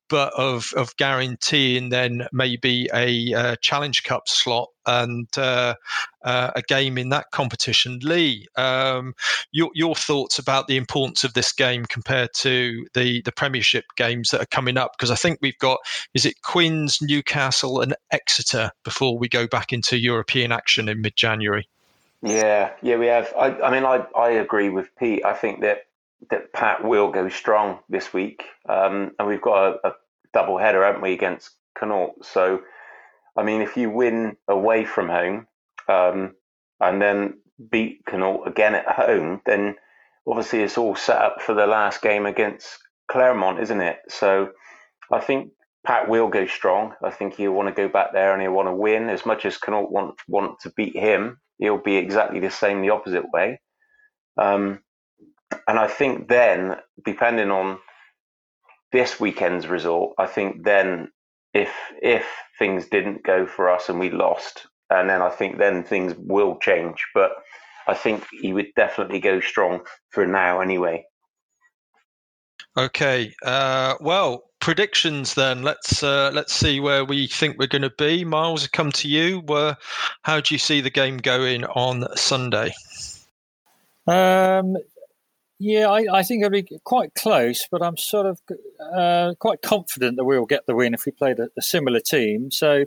but of of guaranteeing then maybe a uh, Challenge Cup slot and uh, uh, a game in that competition. Lee, um, your your thoughts about the importance of this game compared to the the Premiership games that are coming up? Because I think we've got is it Queens, Newcastle, and Exeter before we go back into European action in mid January. Yeah, yeah, we have. I, I mean, I I agree with Pete. I think that that Pat will go strong this week. Um, and we've got a, a double header, haven't we, against Connacht? So, I mean, if you win away from home um, and then beat Connacht again at home, then obviously it's all set up for the last game against Clermont, isn't it? So, I think Pat will go strong. I think he'll want to go back there and he'll want to win. As much as Connacht want want to beat him, he'll be exactly the same the opposite way. Um, and I think then, depending on this weekend's result, I think then if if things didn't go for us and we lost, and then I think then things will change. But I think he would definitely go strong for now anyway. Okay. Uh, well, predictions then. Let's uh, let's see where we think we're going to be. Miles, I come to you. Uh, how do you see the game going on Sunday? Um, yeah, I, I, think it'll be quite close, but I'm sort of uh, quite confident that we'll get the win if we played a, a, similar team. So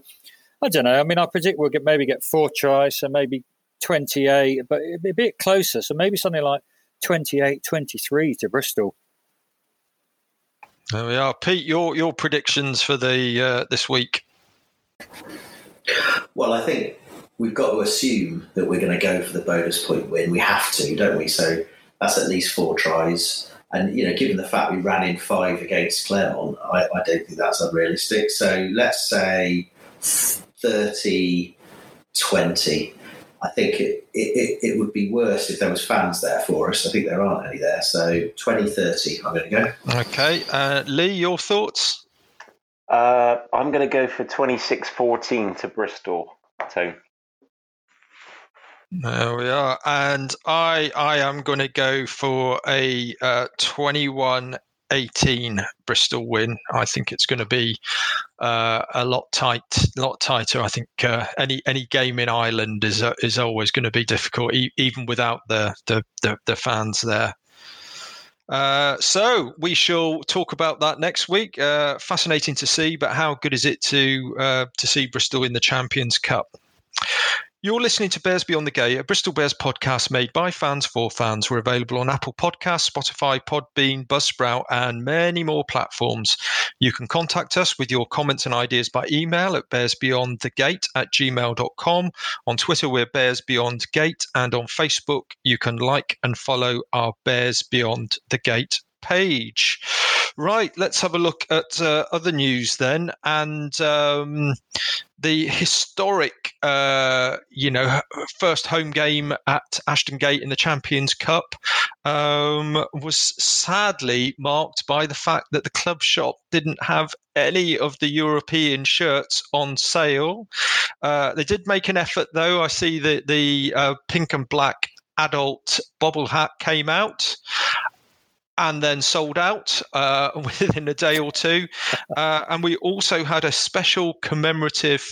I don't know. I mean, I predict we'll get maybe get four tries, so maybe 28, but it'll be a bit closer. So maybe something like 28 23 to Bristol. There we are, Pete. Your your predictions for the uh, this week. Well, I think we've got to assume that we're going to go for the bonus point win. We have to, don't we? So that's at least four tries. And you know, given the fact we ran in five against Clermont, I, I don't think that's unrealistic. So let's say 30 20. I think it, it, it would be worse if there was fans there for us. I think there aren't any there. So 20 30, I'm going to go. Okay. Uh, Lee, your thoughts? Uh, I'm going to go for 26 14 to Bristol. So there we are, and I I am going to go for a uh, 21 18 Bristol win. I think it's going to be uh, a lot tight, lot tighter. I think uh, any any game in Ireland is uh, is always going to be difficult, e- even without the the, the, the fans there. Uh, so we shall talk about that next week. Uh, fascinating to see, but how good is it to uh, to see Bristol in the Champions Cup? You're listening to Bears Beyond the Gate, a Bristol Bears podcast made by fans for fans. We're available on Apple Podcasts, Spotify, Podbean, Buzzsprout, and many more platforms. You can contact us with your comments and ideas by email at bearsbeyondthegate at gmail.com. On Twitter, we're Bears Beyond Gate, and on Facebook, you can like and follow our Bears Beyond the Gate page. Right, let's have a look at uh, other news then. And um, the historic, uh, you know, first home game at Ashton Gate in the Champions Cup um, was sadly marked by the fact that the club shop didn't have any of the European shirts on sale. Uh, they did make an effort, though. I see that the uh, pink and black adult bobble hat came out and then sold out uh, within a day or two. Uh, and we also had a special commemorative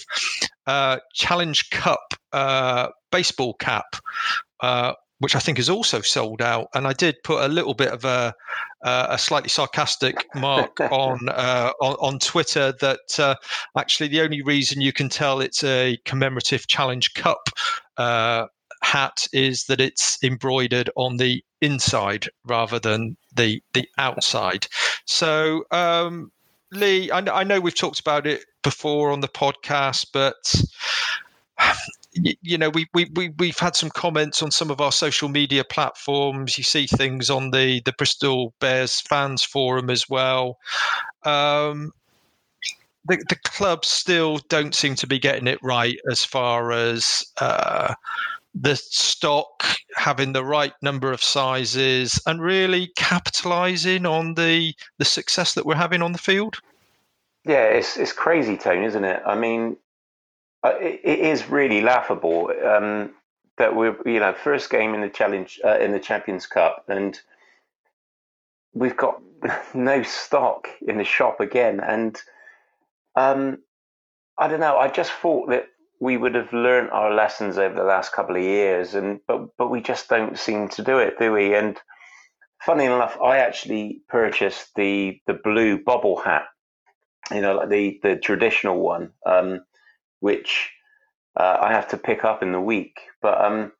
uh, Challenge Cup uh, baseball cap. Uh, which I think is also sold out, and I did put a little bit of a, a slightly sarcastic mark on, uh, on, on Twitter that actually the only reason you can tell it's a commemorative Challenge Cup hat is that it's embroidered on the inside rather than the the outside. So, um, Lee, I, I know we've talked about it before on the podcast, but you know we, we, we we've had some comments on some of our social media platforms you see things on the the bristol bears fans forum as well um, the, the still don't seem to be getting it right as far as uh, the stock, having the right number of sizes, and really capitalising on the the success that we're having on the field? Yeah, it's it's crazy, Tone, isn't it? I mean, uh, it, it is really laughable um, that we're you know first game in the challenge uh, in the Champions Cup, and we've got no stock in the shop again, and um, I don't know. I just thought that we would have learned our lessons over the last couple of years, and but but we just don't seem to do it, do we? And funny enough, I actually purchased the the blue bobble hat, you know, like the the traditional one, um, which uh, I have to pick up in the week. But um,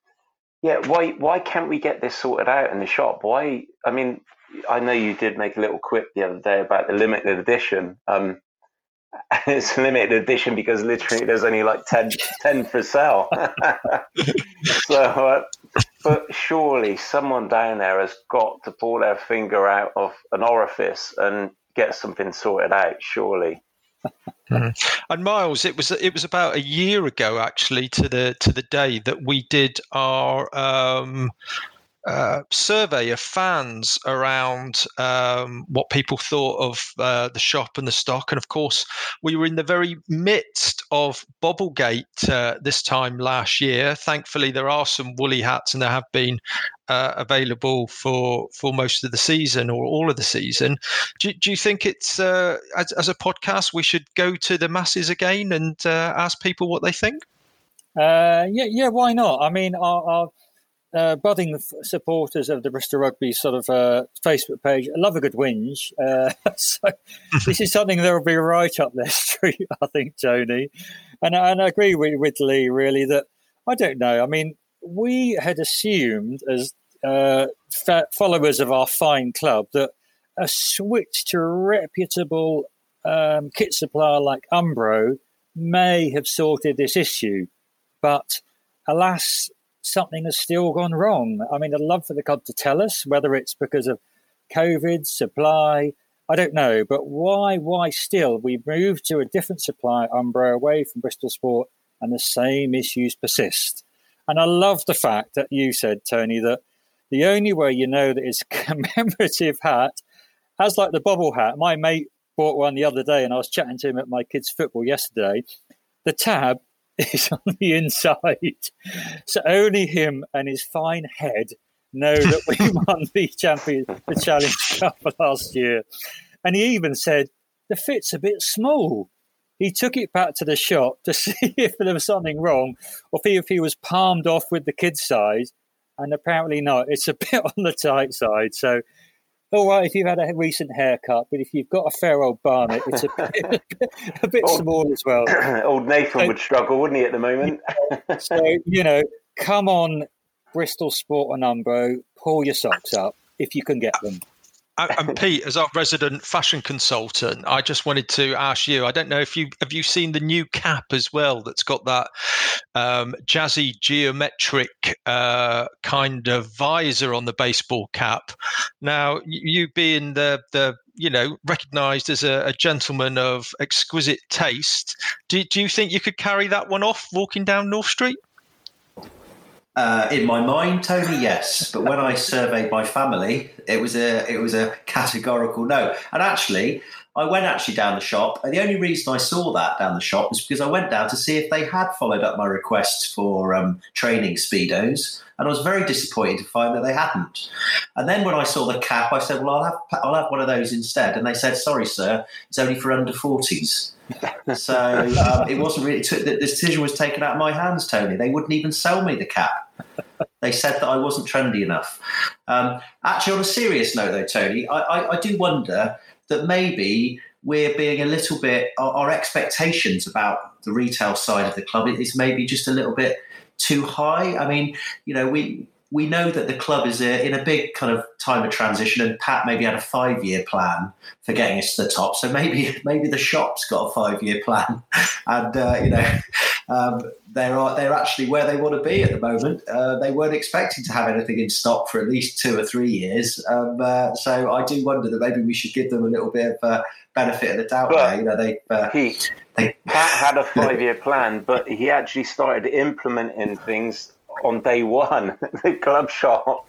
yeah, why why can't we get this sorted out in the shop? Why? I mean, I know you did make a little quip the other day about the limited edition. Um, it's limited edition because literally there's only like 10, 10 for sale. so, uh, but surely someone down there has got to pull their finger out of an orifice and get something sorted out. Surely. Mm-hmm. And Miles, it was it was about a year ago actually to the to the day that we did our um, uh, survey of fans around um, what people thought of uh, the shop and the stock. And of course, we were in the very midst of Bobblegate uh, this time last year. Thankfully, there are some woolly hats, and there have been uh, available for for most of the season or all of the season. Do, do you think it's uh, as, as, a podcast we should go to the masses again and ask people what they think? yeah, yeah. Why not? I mean, our uh, budding supporters of the Bristol Rugby sort of uh, Facebook page I love a good whinge. Uh, so this is something that will be right up their street, I think, Tony. And, and I agree with, with Lee, really, that I don't know. I mean, we had assumed as uh, followers of our fine club that a switch to a reputable um, kit supplier like Umbro may have sorted this issue. But alas, something has still gone wrong. I mean, I'd love for the club to tell us whether it's because of COVID, supply, I don't know, but why, why still? We moved to a different supply Umbro, away from Bristol Sport, and the same issues persist. And I love the fact that you said, Tony, that the only way you know that it's a commemorative hat, as like the bobble hat, my mate bought one the other day, and I was chatting to him at my kids' football yesterday. The tab is on the inside. So only him and his fine head know that we won the champion, the Challenge Cup last year. And he even said the fit's a bit small. He took it back to the shop to see if there was something wrong, or if he was palmed off with the kid size. And apparently not. It's a bit on the tight side. So all right if you've had a recent haircut, but if you've got a fair old barnet, it's a bit, a bit Old- small as well. Old Nathan So- would struggle, wouldn't he, at the moment? So you know, come on, Bristol Sport and Umbro, pull your socks up if you can get them. And, Pete, as our resident fashion consultant, I just wanted to ask you. I don't know if you have you seen the new cap as well. That's got that um, jazzy geometric uh, kind of visor on the baseball cap. Now, you being the the you know recognised as a, a gentleman of exquisite taste, do, do you think you could carry that one off walking down North Street? Uh, in my mind, Tony, yes. But when I surveyed my family, it was a it was a categorical no. And actually, I went actually down the shop, and the only reason I saw that down the shop was because I went down to see if they had followed up my request for um, training speedos, and I was very disappointed to find that they hadn't. And then when I saw the cap, I said, "Well, I'll have I'll have one of those instead." And they said, "Sorry, sir, it's only for under 40s." So um, it wasn't really. Took, the decision was taken out of my hands, Tony. They wouldn't even sell me the cap. They said that I wasn't trendy enough. Um, actually, on a serious note, though, Tony, I, I, I do wonder that maybe we're being a little bit. Our, our expectations about the retail side of the club is maybe just a little bit too high. I mean, you know, we we know that the club is a, in a big kind of time of transition, and Pat maybe had a five year plan for getting us to the top. So maybe maybe the shop's got a five year plan, and uh, you know. Um, they're they're actually where they want to be at the moment. Uh, they weren't expecting to have anything in stock for at least two or three years. Um, uh, so I do wonder that maybe we should give them a little bit of uh, benefit of the doubt. There. You know, they uh, Pete, they Pat had a five year plan, but he actually started implementing things on day one. the club shop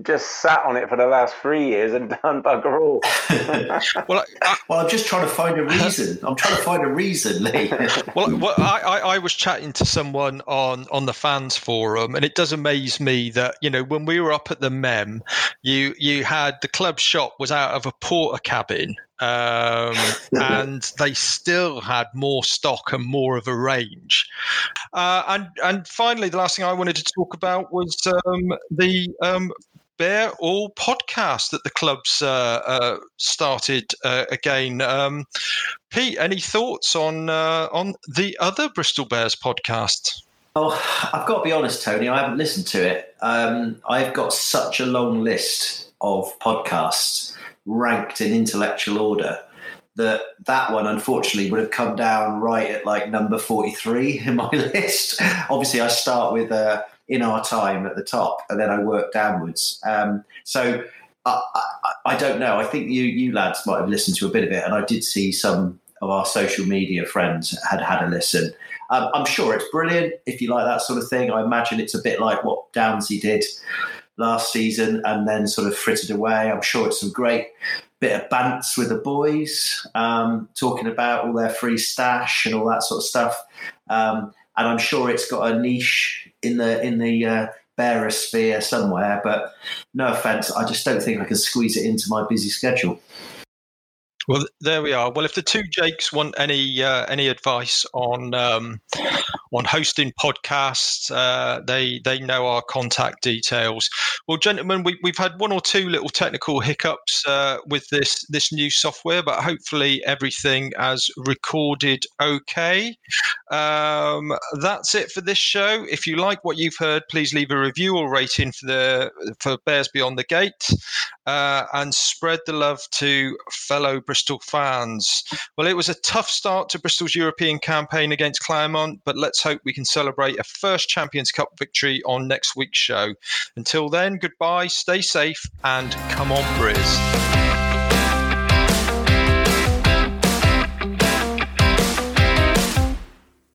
just sat on it for the last three years and done bugger all. Well, I, Well, I'm just trying to find a reason. I'm trying to find a reason, Lee. Well, well I, I, I was chatting to someone on, on the fans forum, and it does amaze me that you know when we were up at the Mem, you you had the club shop was out of a Portakabin, um, and they still had more stock and more of a range. Uh, and and finally, the last thing I wanted to talk about was um, the um, Bear All podcast that the club's uh, uh, started uh, again. Um, Pete, any thoughts on uh, on the other Bristol Bears podcast? Oh, I've got to be honest, Tony. I haven't listened to it. Um, I've got such a long list of podcasts ranked in intellectual order that that one, unfortunately, would have come down right at like number forty-three in my list. Obviously, I start with uh, "In Our Time" at the top, and then I work downwards. Um, so I, I, I don't know. I think you you lads might have listened to a bit of it, and I did see some of our social media friends had had a listen. Um, I'm sure it's brilliant if you like that sort of thing. I imagine it's a bit like what Downsy did last season and then sort of frittered away. I'm sure it's some great bit of bants with the boys, um, talking about all their free stash and all that sort of stuff. Um, and I'm sure it's got a niche in the in the uh, bearer sphere somewhere. But no offence, I just don't think I can squeeze it into my busy schedule. Well, there we are. Well, if the two Jakes want any uh, any advice on um, on hosting podcasts, uh, they they know our contact details. Well, gentlemen, we, we've had one or two little technical hiccups uh, with this this new software, but hopefully everything has recorded okay. Um, that's it for this show. If you like what you've heard, please leave a review or rating for the for Bears Beyond the Gate, uh, and spread the love to fellow Bristol fans. Well, it was a tough start to Bristol's European campaign against Clermont, but let's hope we can celebrate a first Champions Cup victory on next week's show. Until then, goodbye, stay safe, and come on, Briz.